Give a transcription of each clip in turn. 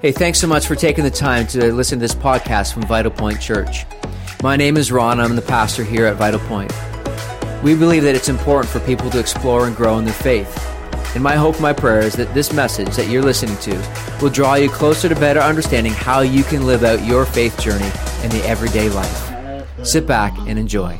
Hey, thanks so much for taking the time to listen to this podcast from Vital Point Church. My name is Ron. I'm the pastor here at Vital Point. We believe that it's important for people to explore and grow in their faith. And my hope, my prayer is that this message that you're listening to will draw you closer to better understanding how you can live out your faith journey in the everyday life. Sit back and enjoy.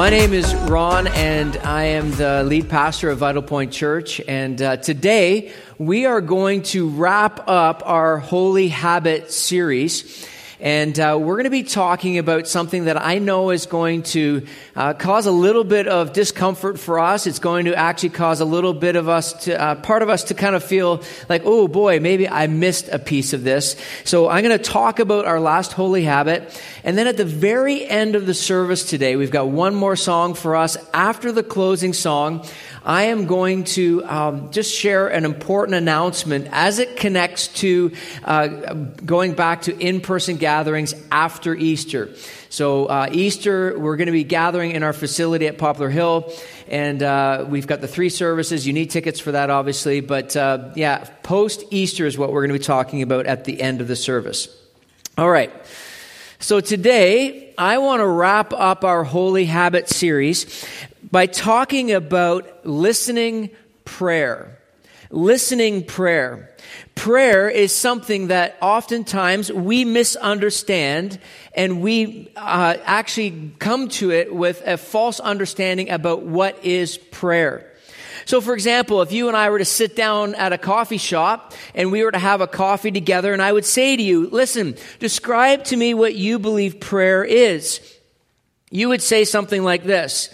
My name is Ron, and I am the lead pastor of Vital Point Church. And uh, today we are going to wrap up our Holy Habit series. And uh, we're going to be talking about something that I know is going to uh, cause a little bit of discomfort for us. It's going to actually cause a little bit of us to, uh, part of us to kind of feel like, oh boy, maybe I missed a piece of this. So I'm going to talk about our last holy habit. And then at the very end of the service today, we've got one more song for us. After the closing song, I am going to um, just share an important announcement as it connects to uh, going back to in person gatherings after Easter. So, uh, Easter, we're going to be gathering in our facility at Poplar Hill, and uh, we've got the three services. You need tickets for that, obviously, but uh, yeah, post Easter is what we're going to be talking about at the end of the service. All right. So today, I want to wrap up our Holy Habit series by talking about listening prayer. Listening prayer. Prayer is something that oftentimes we misunderstand and we uh, actually come to it with a false understanding about what is prayer. So, for example, if you and I were to sit down at a coffee shop and we were to have a coffee together, and I would say to you, listen, describe to me what you believe prayer is. You would say something like this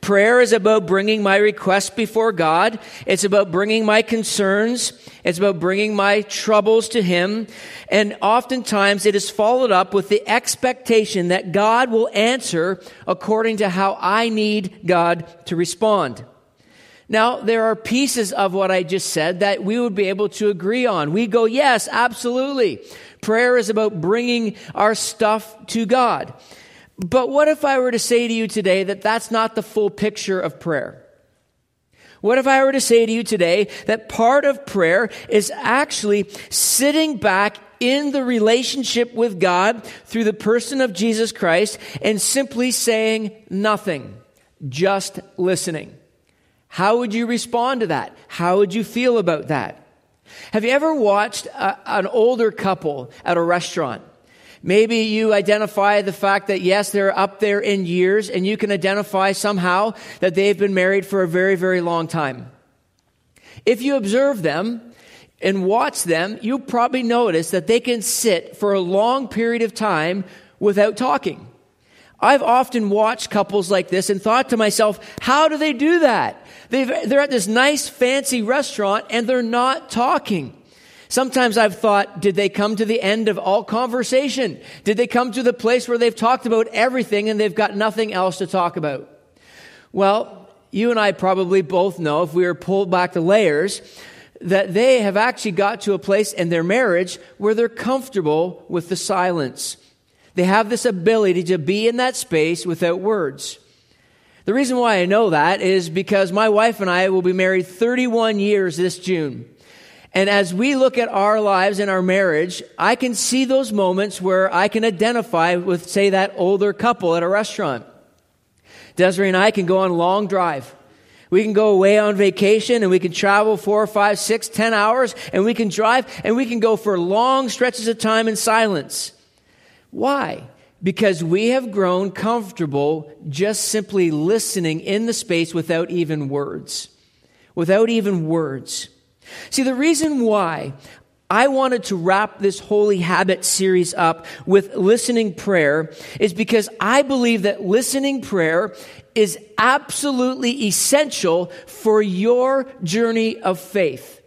Prayer is about bringing my requests before God. It's about bringing my concerns. It's about bringing my troubles to Him. And oftentimes it is followed up with the expectation that God will answer according to how I need God to respond. Now, there are pieces of what I just said that we would be able to agree on. We go, yes, absolutely. Prayer is about bringing our stuff to God. But what if I were to say to you today that that's not the full picture of prayer? What if I were to say to you today that part of prayer is actually sitting back in the relationship with God through the person of Jesus Christ and simply saying nothing, just listening? How would you respond to that? How would you feel about that? Have you ever watched a, an older couple at a restaurant? Maybe you identify the fact that yes, they're up there in years and you can identify somehow that they've been married for a very, very long time. If you observe them and watch them, you'll probably notice that they can sit for a long period of time without talking. I've often watched couples like this and thought to myself, how do they do that? they are at this nice fancy restaurant and they're not talking. Sometimes I've thought, did they come to the end of all conversation? Did they come to the place where they've talked about everything and they've got nothing else to talk about? Well, you and I probably both know, if we were pulled back the layers, that they have actually got to a place in their marriage where they're comfortable with the silence. They have this ability to be in that space without words. The reason why I know that is because my wife and I will be married 31 years this June. And as we look at our lives and our marriage, I can see those moments where I can identify with, say, that older couple at a restaurant. Desiree and I can go on a long drive. We can go away on vacation and we can travel four, five, six, ten hours and we can drive and we can go for long stretches of time in silence. Why? Because we have grown comfortable just simply listening in the space without even words. Without even words. See, the reason why I wanted to wrap this Holy Habit series up with listening prayer is because I believe that listening prayer is absolutely essential for your journey of faith.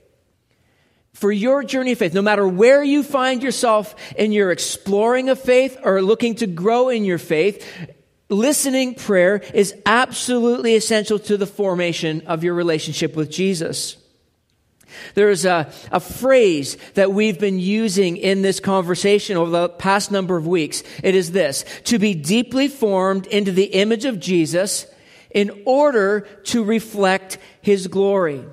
For your journey of faith, no matter where you find yourself in your exploring of faith or looking to grow in your faith, listening prayer is absolutely essential to the formation of your relationship with Jesus. There's a, a phrase that we've been using in this conversation over the past number of weeks. It is this to be deeply formed into the image of Jesus in order to reflect his glory.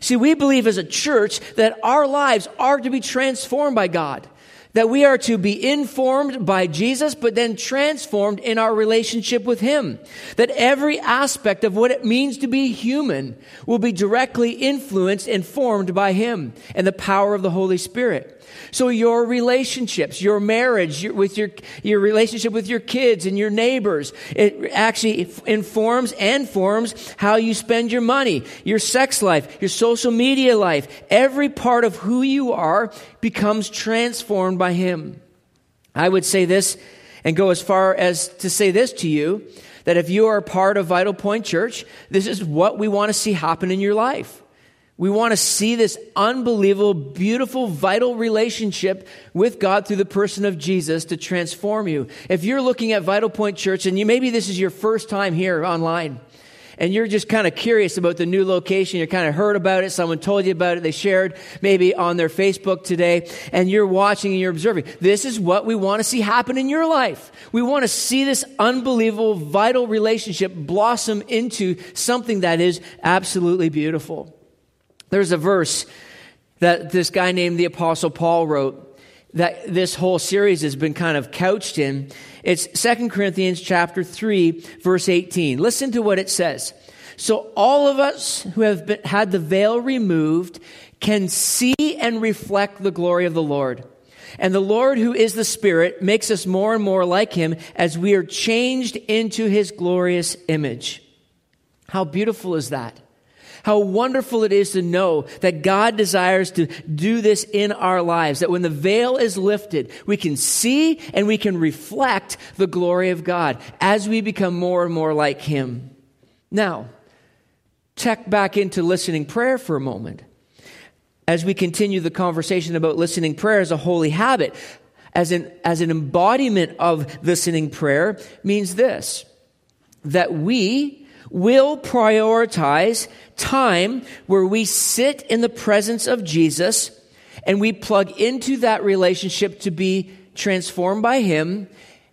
See, we believe as a church that our lives are to be transformed by God. That we are to be informed by Jesus, but then transformed in our relationship with Him. That every aspect of what it means to be human will be directly influenced and formed by Him and the power of the Holy Spirit. So your relationships, your marriage, your, with your, your relationship with your kids and your neighbors, it actually informs and forms how you spend your money, your sex life, your social media life. Every part of who you are becomes transformed by Him. I would say this and go as far as to say this to you that if you are part of Vital Point Church, this is what we want to see happen in your life. We want to see this unbelievable, beautiful, vital relationship with God through the person of Jesus to transform you. If you're looking at Vital Point Church and you maybe this is your first time here online and you're just kind of curious about the new location, you're kind of heard about it, someone told you about it, they shared maybe on their Facebook today, and you're watching and you're observing. This is what we want to see happen in your life. We want to see this unbelievable, vital relationship blossom into something that is absolutely beautiful. There's a verse that this guy named the Apostle Paul wrote that this whole series has been kind of couched in. It's 2 Corinthians chapter 3, verse 18. Listen to what it says. So all of us who have been, had the veil removed can see and reflect the glory of the Lord. And the Lord, who is the Spirit, makes us more and more like Him as we are changed into His glorious image. How beautiful is that? How wonderful it is to know that God desires to do this in our lives, that when the veil is lifted, we can see and we can reflect the glory of God as we become more and more like Him. Now, check back into listening prayer for a moment. As we continue the conversation about listening prayer as a holy habit, as an, as an embodiment of listening prayer, means this that we will prioritize time where we sit in the presence of Jesus and we plug into that relationship to be transformed by Him,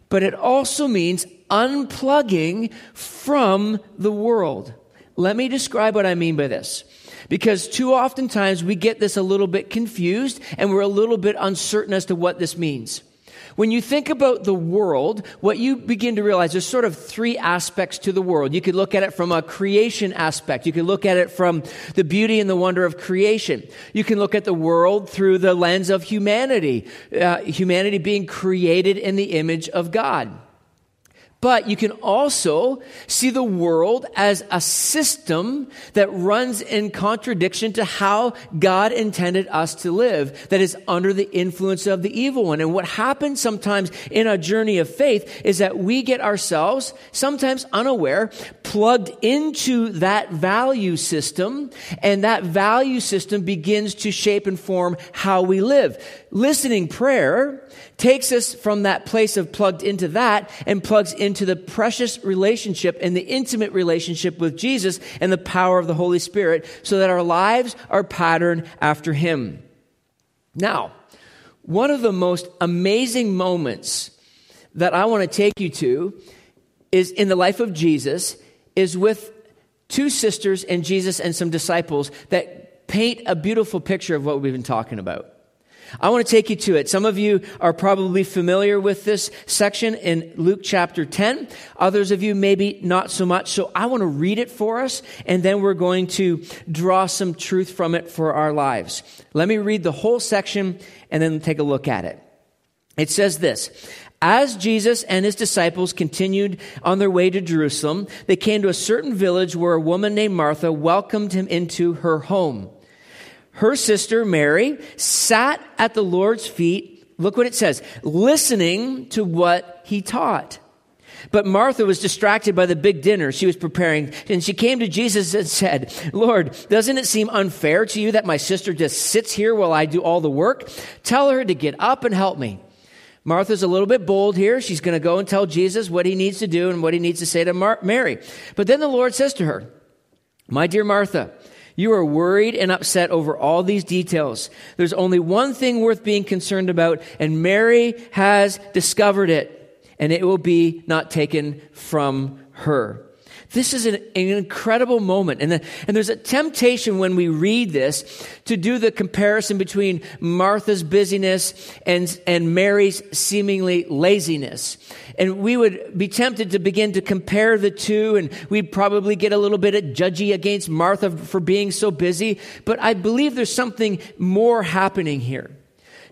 but it also means unplugging from the world. Let me describe what I mean by this. Because too often times we get this a little bit confused and we're a little bit uncertain as to what this means. When you think about the world, what you begin to realize there's sort of three aspects to the world. You could look at it from a creation aspect. You could look at it from the beauty and the wonder of creation. You can look at the world through the lens of humanity, uh, humanity being created in the image of God. But you can also see the world as a system that runs in contradiction to how God intended us to live, that is under the influence of the evil one. And what happens sometimes in a journey of faith is that we get ourselves, sometimes unaware, plugged into that value system, and that value system begins to shape and form how we live. Listening prayer takes us from that place of plugged into that and plugs into the precious relationship and the intimate relationship with Jesus and the power of the Holy Spirit so that our lives are patterned after Him. Now, one of the most amazing moments that I want to take you to is in the life of Jesus is with two sisters and Jesus and some disciples that paint a beautiful picture of what we've been talking about. I want to take you to it. Some of you are probably familiar with this section in Luke chapter 10. Others of you maybe not so much. So I want to read it for us and then we're going to draw some truth from it for our lives. Let me read the whole section and then take a look at it. It says this. As Jesus and his disciples continued on their way to Jerusalem, they came to a certain village where a woman named Martha welcomed him into her home her sister Mary sat at the Lord's feet. Look what it says, listening to what he taught. But Martha was distracted by the big dinner she was preparing, and she came to Jesus and said, Lord, doesn't it seem unfair to you that my sister just sits here while I do all the work? Tell her to get up and help me. Martha's a little bit bold here. She's going to go and tell Jesus what he needs to do and what he needs to say to Mar- Mary. But then the Lord says to her, My dear Martha, you are worried and upset over all these details. There's only one thing worth being concerned about, and Mary has discovered it, and it will be not taken from her. This is an, an incredible moment. And, the, and there's a temptation when we read this to do the comparison between Martha's busyness and, and Mary's seemingly laziness. And we would be tempted to begin to compare the two, and we'd probably get a little bit judgy against Martha for being so busy. But I believe there's something more happening here.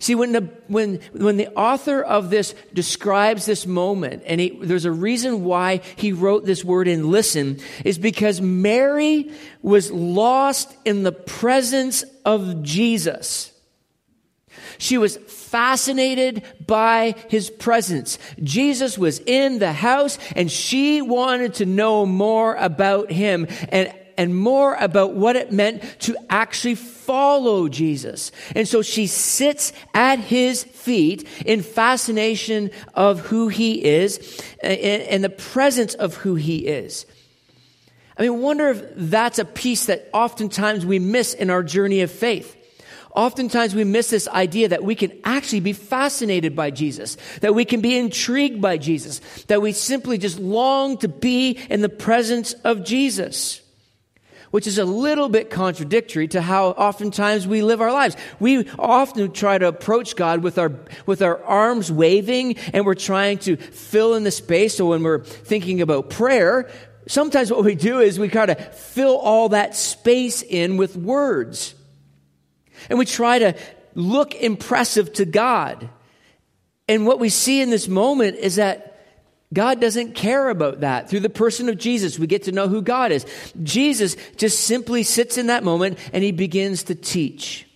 See, when the, when, when the author of this describes this moment, and he, there's a reason why he wrote this word in listen, is because Mary was lost in the presence of Jesus. She was fascinated by his presence. Jesus was in the house and she wanted to know more about him. And and more about what it meant to actually follow Jesus. And so she sits at his feet in fascination of who he is uh, and the presence of who he is. I mean, wonder if that's a piece that oftentimes we miss in our journey of faith. Oftentimes we miss this idea that we can actually be fascinated by Jesus, that we can be intrigued by Jesus, that we simply just long to be in the presence of Jesus which is a little bit contradictory to how oftentimes we live our lives. We often try to approach God with our, with our arms waving and we're trying to fill in the space. So when we're thinking about prayer, sometimes what we do is we try to fill all that space in with words. And we try to look impressive to God. And what we see in this moment is that God doesn't care about that. Through the person of Jesus, we get to know who God is. Jesus just simply sits in that moment and he begins to teach.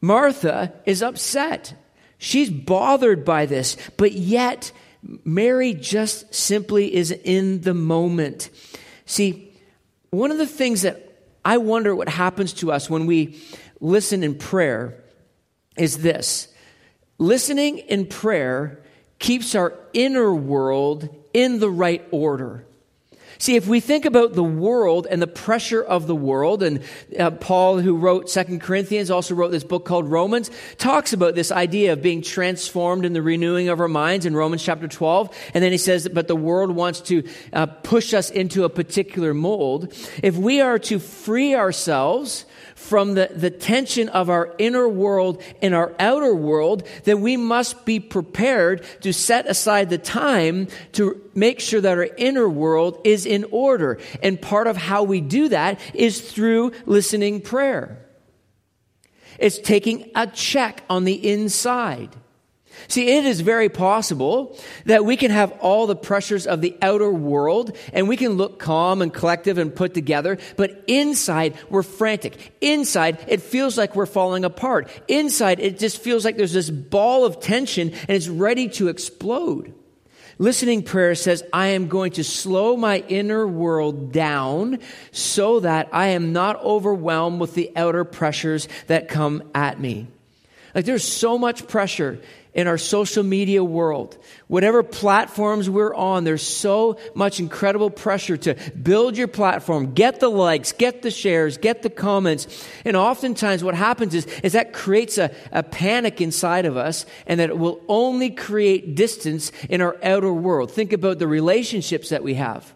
Martha is upset. She's bothered by this, but yet Mary just simply is in the moment. See, one of the things that I wonder what happens to us when we listen in prayer is this. Listening in prayer keeps our inner world in the right order. See, if we think about the world and the pressure of the world, and uh, Paul, who wrote Second Corinthians, also wrote this book called Romans, talks about this idea of being transformed in the renewing of our minds in Romans chapter 12. And then he says, but the world wants to uh, push us into a particular mold. If we are to free ourselves from the, the tension of our inner world and our outer world, then we must be prepared to set aside the time to make sure that our inner world is in order. And part of how we do that is through listening prayer. It's taking a check on the inside. See, it is very possible that we can have all the pressures of the outer world and we can look calm and collective and put together, but inside we're frantic. Inside it feels like we're falling apart. Inside it just feels like there's this ball of tension and it's ready to explode. Listening prayer says, I am going to slow my inner world down so that I am not overwhelmed with the outer pressures that come at me. Like there's so much pressure in our social media world. Whatever platforms we're on, there's so much incredible pressure to build your platform, get the likes, get the shares, get the comments. And oftentimes what happens is, is that creates a, a panic inside of us and that it will only create distance in our outer world. Think about the relationships that we have.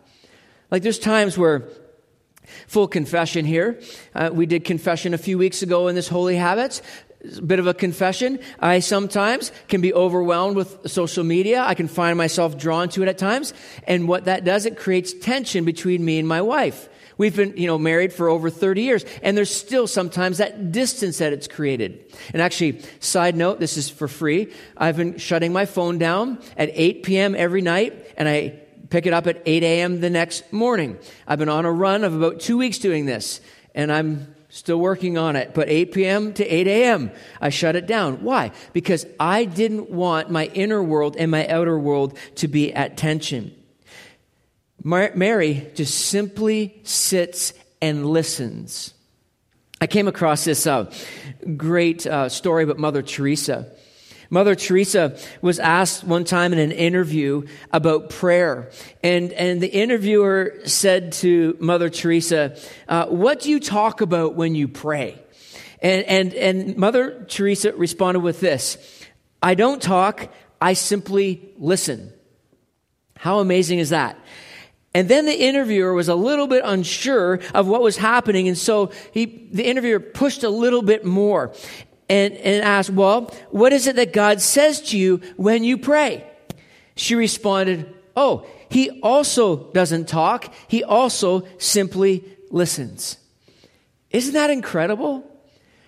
Like there's times where Full confession here. Uh, we did confession a few weeks ago in this Holy Habits a bit of a confession. I sometimes can be overwhelmed with social media. I can find myself drawn to it at times. And what that does, it creates tension between me and my wife. We've been, you know, married for over 30 years, and there's still sometimes that distance that it's created. And actually, side note, this is for free. I've been shutting my phone down at 8 p.m. every night, and I pick it up at 8 a.m. the next morning. I've been on a run of about two weeks doing this, and I'm Still working on it. But 8 p.m. to 8 a.m., I shut it down. Why? Because I didn't want my inner world and my outer world to be at tension. Mary just simply sits and listens. I came across this uh, great uh, story about Mother Teresa. Mother Teresa was asked one time in an interview about prayer. And, and the interviewer said to Mother Teresa, uh, What do you talk about when you pray? And, and, and Mother Teresa responded with this I don't talk, I simply listen. How amazing is that? And then the interviewer was a little bit unsure of what was happening. And so he, the interviewer pushed a little bit more and, and asked, well, what is it that God says to you when you pray? She responded, oh, he also doesn't talk. He also simply listens. Isn't that incredible?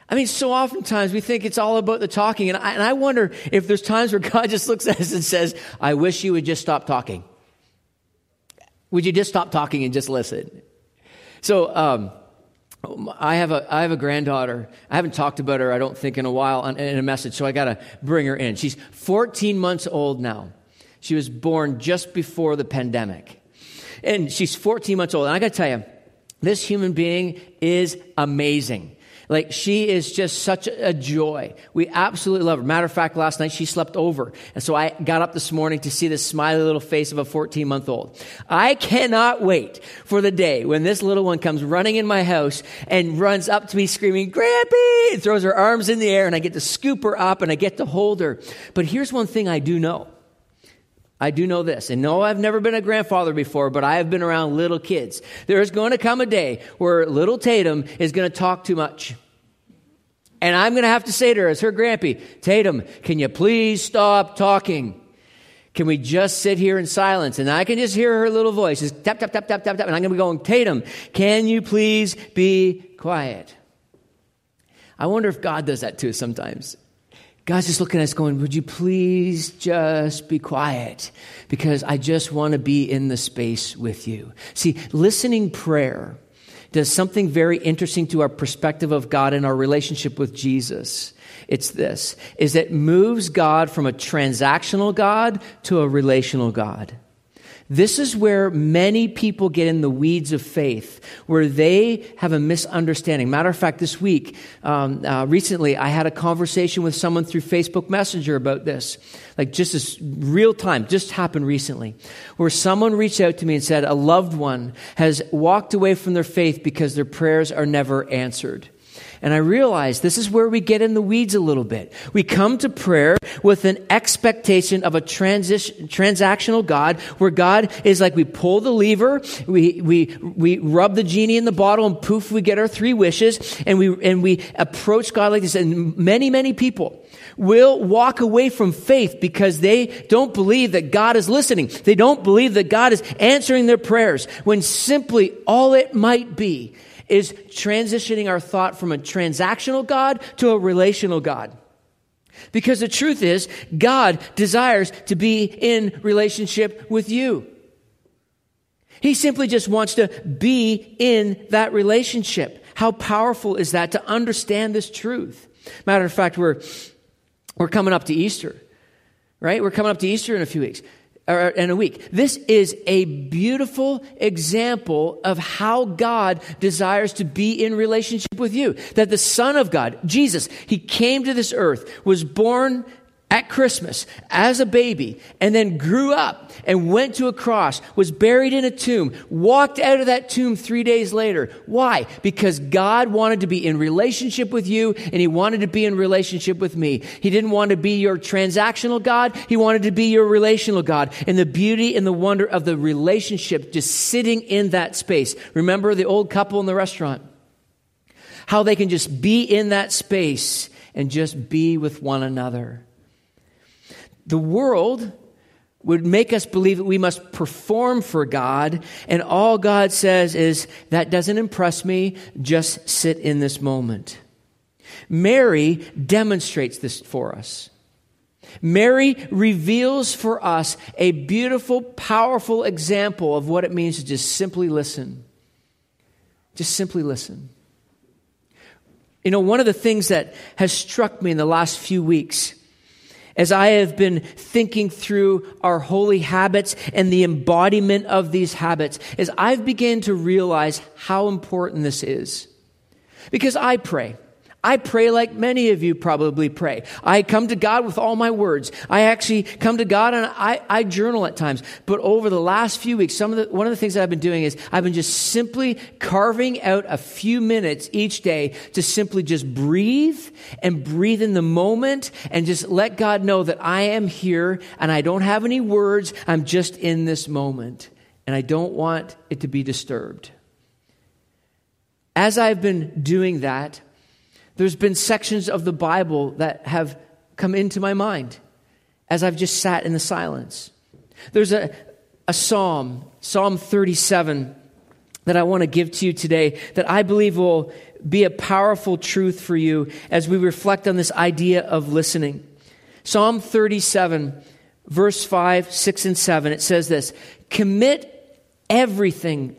I mean, so oftentimes we think it's all about the talking. And I, and I wonder if there's times where God just looks at us and says, I wish you would just stop talking. Would you just stop talking and just listen? So, um, I have a I have a granddaughter. I haven't talked about her, I don't think, in a while in a message, so I got to bring her in. She's 14 months old now. She was born just before the pandemic, and she's 14 months old. And I got to tell you, this human being is amazing. Like, she is just such a joy. We absolutely love her. Matter of fact, last night she slept over. And so I got up this morning to see this smiley little face of a 14 month old. I cannot wait for the day when this little one comes running in my house and runs up to me screaming, Grampy! and throws her arms in the air and I get to scoop her up and I get to hold her. But here's one thing I do know. I do know this. And no, I've never been a grandfather before, but I have been around little kids. There is going to come a day where little Tatum is going to talk too much. And I'm going to have to say to her as her grampy, Tatum, can you please stop talking? Can we just sit here in silence? And I can just hear her little voice, just tap, tap, tap, tap, tap, tap. And I'm going to be going, Tatum, can you please be quiet? I wonder if God does that too sometimes. God's just looking at us going, Would you please just be quiet? Because I just want to be in the space with you. See, listening prayer does something very interesting to our perspective of God and our relationship with Jesus. It's this, is it moves God from a transactional God to a relational God. This is where many people get in the weeds of faith, where they have a misunderstanding. Matter of fact, this week, um, uh, recently, I had a conversation with someone through Facebook Messenger about this. Like just this real time, just happened recently, where someone reached out to me and said a loved one has walked away from their faith because their prayers are never answered. And I realize this is where we get in the weeds a little bit. We come to prayer with an expectation of a transition, transactional God where God is like we pull the lever, we, we, we rub the genie in the bottle and poof, we get our three wishes and we, and we approach God like this. And many, many people will walk away from faith because they don't believe that God is listening. They don't believe that God is answering their prayers when simply all it might be is transitioning our thought from a transactional God to a relational God. Because the truth is, God desires to be in relationship with you. He simply just wants to be in that relationship. How powerful is that to understand this truth? Matter of fact, we're, we're coming up to Easter, right? We're coming up to Easter in a few weeks or in a week. This is a beautiful example of how God desires to be in relationship with you. That the Son of God, Jesus, He came to this earth, was born at Christmas as a baby and then grew up and went to a cross, was buried in a tomb, walked out of that tomb three days later. Why? Because God wanted to be in relationship with you and He wanted to be in relationship with me. He didn't want to be your transactional God. He wanted to be your relational God. And the beauty and the wonder of the relationship just sitting in that space. Remember the old couple in the restaurant? How they can just be in that space and just be with one another. The world would make us believe that we must perform for God, and all God says is, that doesn't impress me, just sit in this moment. Mary demonstrates this for us. Mary reveals for us a beautiful, powerful example of what it means to just simply listen. Just simply listen. You know, one of the things that has struck me in the last few weeks as I have been thinking through our holy habits and the embodiment of these habits, as I've begun to realize how important this is. Because I pray. I pray like many of you probably pray. I come to God with all my words. I actually come to God and I, I journal at times. But over the last few weeks, some of the, one of the things that I've been doing is I've been just simply carving out a few minutes each day to simply just breathe and breathe in the moment and just let God know that I am here and I don't have any words. I'm just in this moment. and I don't want it to be disturbed. As I've been doing that, there's been sections of the Bible that have come into my mind as I've just sat in the silence. There's a, a psalm, Psalm 37, that I want to give to you today that I believe will be a powerful truth for you as we reflect on this idea of listening. Psalm 37, verse 5, 6, and 7, it says this Commit everything,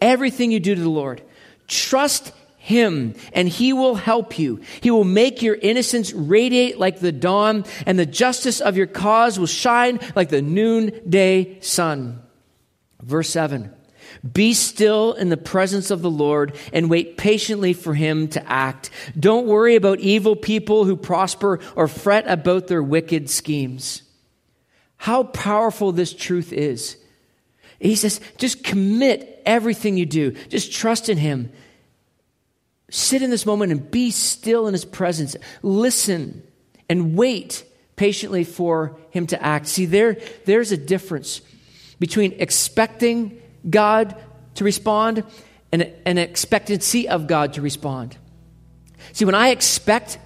everything you do to the Lord. Trust him and he will help you. He will make your innocence radiate like the dawn and the justice of your cause will shine like the noonday sun. Verse 7. Be still in the presence of the Lord and wait patiently for him to act. Don't worry about evil people who prosper or fret about their wicked schemes. How powerful this truth is. He says, just commit everything you do. Just trust in him. Sit in this moment and be still in his presence. Listen and wait patiently for him to act. See, there, there's a difference between expecting God to respond and an expectancy of God to respond. See, when I expect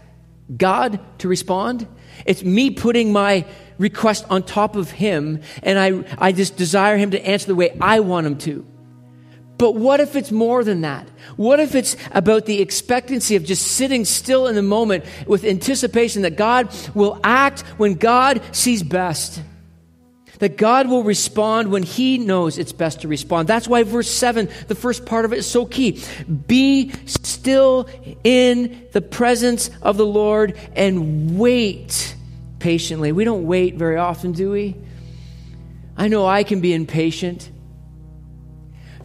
God to respond, it's me putting my request on top of Him, and I, I just desire Him to answer the way I want Him to. But what if it's more than that? What if it's about the expectancy of just sitting still in the moment with anticipation that God will act when God sees best? That God will respond when He knows it's best to respond. That's why verse 7, the first part of it, is so key. Be still in the presence of the Lord and wait patiently. We don't wait very often, do we? I know I can be impatient.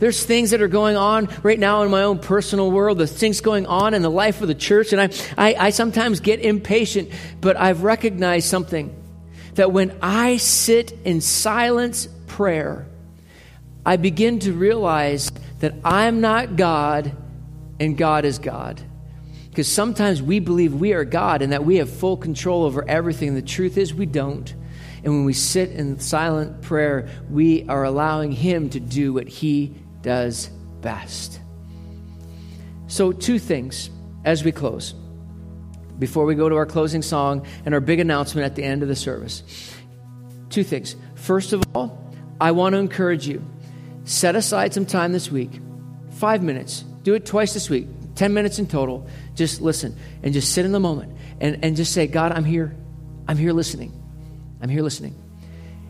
There's things that are going on right now in my own personal world. There's things going on in the life of the church, and I, I, I sometimes get impatient, but I've recognized something that when I sit in silence prayer, I begin to realize that I'm not God and God is God. Because sometimes we believe we are God and that we have full control over everything. The truth is, we don't. And when we sit in silent prayer, we are allowing Him to do what He does best. So, two things as we close, before we go to our closing song and our big announcement at the end of the service. Two things. First of all, I want to encourage you set aside some time this week, five minutes, do it twice this week, 10 minutes in total. Just listen and just sit in the moment and, and just say, God, I'm here. I'm here listening. I'm here listening.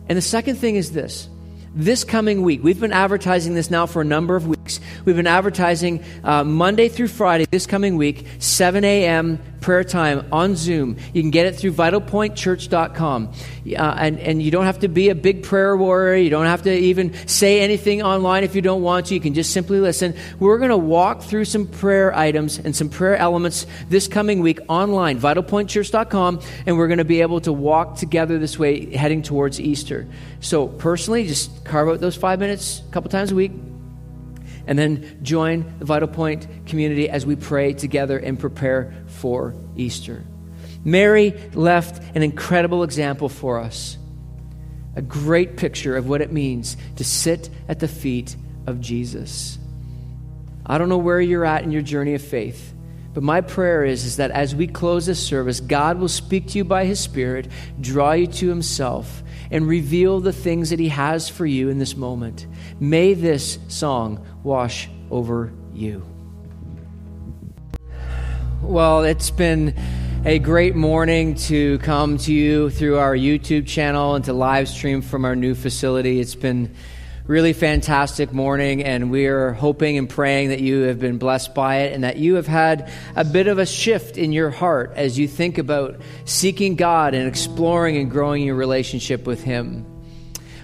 And the second thing is this this coming week. We've been advertising this now for a number of weeks. We've been advertising uh, Monday through Friday this coming week, 7 a.m. prayer time on Zoom. You can get it through vitalpointchurch.com. Uh, and, and you don't have to be a big prayer warrior. You don't have to even say anything online if you don't want to. You can just simply listen. We're going to walk through some prayer items and some prayer elements this coming week online, vitalpointchurch.com, and we're going to be able to walk together this way heading towards Easter. So, personally, just carve out those five minutes a couple times a week and then join the Vital Point community as we pray together and prepare for Easter. Mary left an incredible example for us, a great picture of what it means to sit at the feet of Jesus. I don't know where you're at in your journey of faith, but my prayer is, is that as we close this service, God will speak to you by His Spirit, draw you to Himself, and reveal the things that He has for you in this moment. May this song wash over you. Well, it's been a great morning to come to you through our YouTube channel and to live stream from our new facility. It's been really fantastic morning, and we are hoping and praying that you have been blessed by it and that you have had a bit of a shift in your heart as you think about seeking God and exploring and growing your relationship with Him.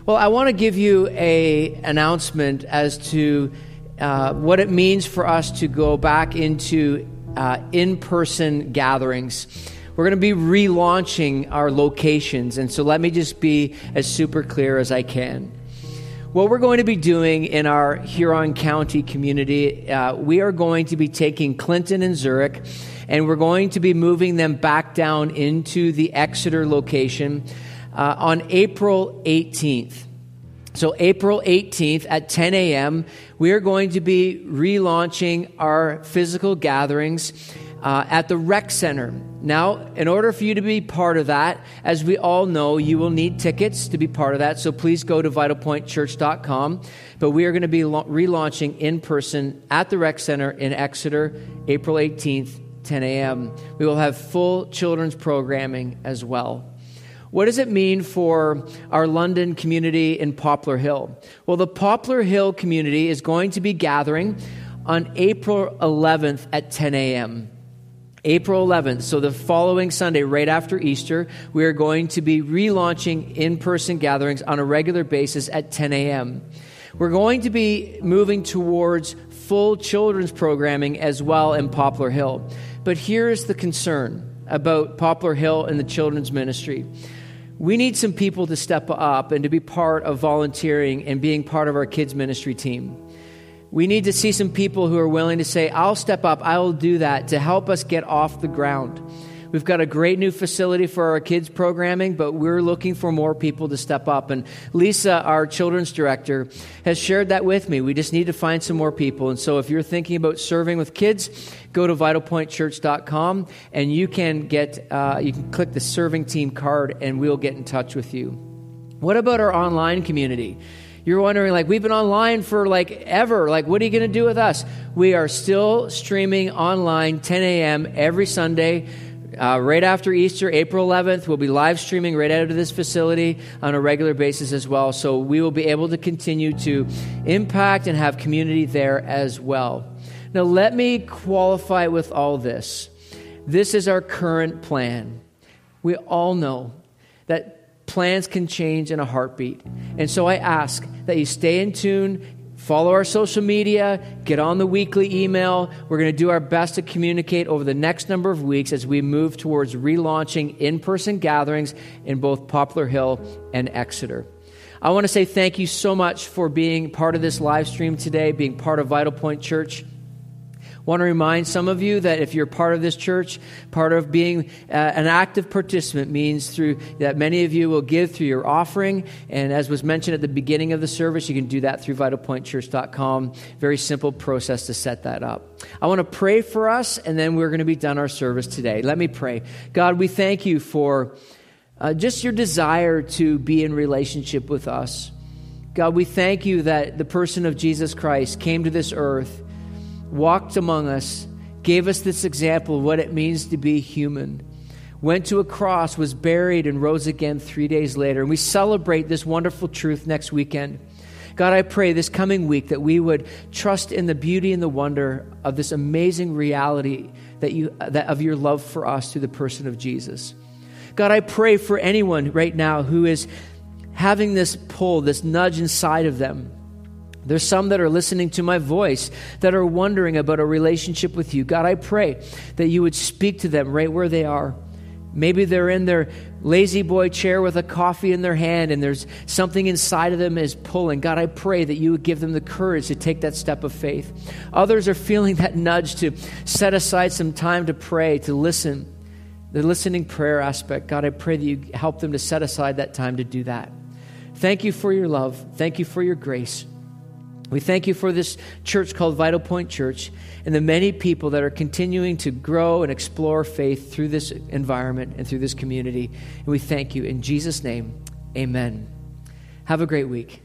Well, I want to give you a announcement as to uh, what it means for us to go back into uh, in person gatherings. We're going to be relaunching our locations, and so let me just be as super clear as I can. What we're going to be doing in our Huron County community, uh, we are going to be taking Clinton and Zurich, and we're going to be moving them back down into the Exeter location uh, on April 18th. So, April 18th at 10 a.m., we are going to be relaunching our physical gatherings uh, at the rec center. Now, in order for you to be part of that, as we all know, you will need tickets to be part of that. So please go to vitalpointchurch.com. But we are going to be relaunching in person at the rec center in Exeter, April 18th, 10 a.m. We will have full children's programming as well. What does it mean for our London community in Poplar Hill? Well, the Poplar Hill community is going to be gathering on April 11th at 10 a.m. April 11th, so the following Sunday, right after Easter, we are going to be relaunching in person gatherings on a regular basis at 10 a.m. We're going to be moving towards full children's programming as well in Poplar Hill. But here's the concern about Poplar Hill and the children's ministry we need some people to step up and to be part of volunteering and being part of our kids' ministry team. We need to see some people who are willing to say, I'll step up, I will do that to help us get off the ground. We've got a great new facility for our kids programming, but we're looking for more people to step up. And Lisa, our children's director, has shared that with me. We just need to find some more people. And so if you're thinking about serving with kids, go to vitalpointchurch.com and you can get, uh, you can click the serving team card and we'll get in touch with you. What about our online community? You're wondering, like, we've been online for like ever. Like, what are you going to do with us? We are still streaming online 10 a.m. every Sunday. Uh, right after Easter, April 11th, we'll be live streaming right out of this facility on a regular basis as well. So we will be able to continue to impact and have community there as well. Now, let me qualify with all this. This is our current plan. We all know that plans can change in a heartbeat. And so I ask that you stay in tune, Follow our social media, get on the weekly email. We're going to do our best to communicate over the next number of weeks as we move towards relaunching in person gatherings in both Poplar Hill and Exeter. I want to say thank you so much for being part of this live stream today, being part of Vital Point Church want to remind some of you that if you're part of this church, part of being uh, an active participant means through that many of you will give through your offering. And as was mentioned at the beginning of the service, you can do that through vitalpointchurch.com. Very simple process to set that up. I want to pray for us, and then we're going to be done our service today. Let me pray. God, we thank you for uh, just your desire to be in relationship with us. God, we thank you that the person of Jesus Christ came to this earth walked among us, gave us this example of what it means to be human, went to a cross, was buried, and rose again three days later. And we celebrate this wonderful truth next weekend. God, I pray this coming week that we would trust in the beauty and the wonder of this amazing reality that you, that of your love for us through the person of Jesus. God, I pray for anyone right now who is having this pull, this nudge inside of them there's some that are listening to my voice that are wondering about a relationship with you. God, I pray that you would speak to them right where they are. Maybe they're in their lazy boy chair with a coffee in their hand and there's something inside of them is pulling. God, I pray that you would give them the courage to take that step of faith. Others are feeling that nudge to set aside some time to pray, to listen. The listening prayer aspect, God, I pray that you help them to set aside that time to do that. Thank you for your love. Thank you for your grace. We thank you for this church called Vital Point Church and the many people that are continuing to grow and explore faith through this environment and through this community. And we thank you. In Jesus' name, amen. Have a great week.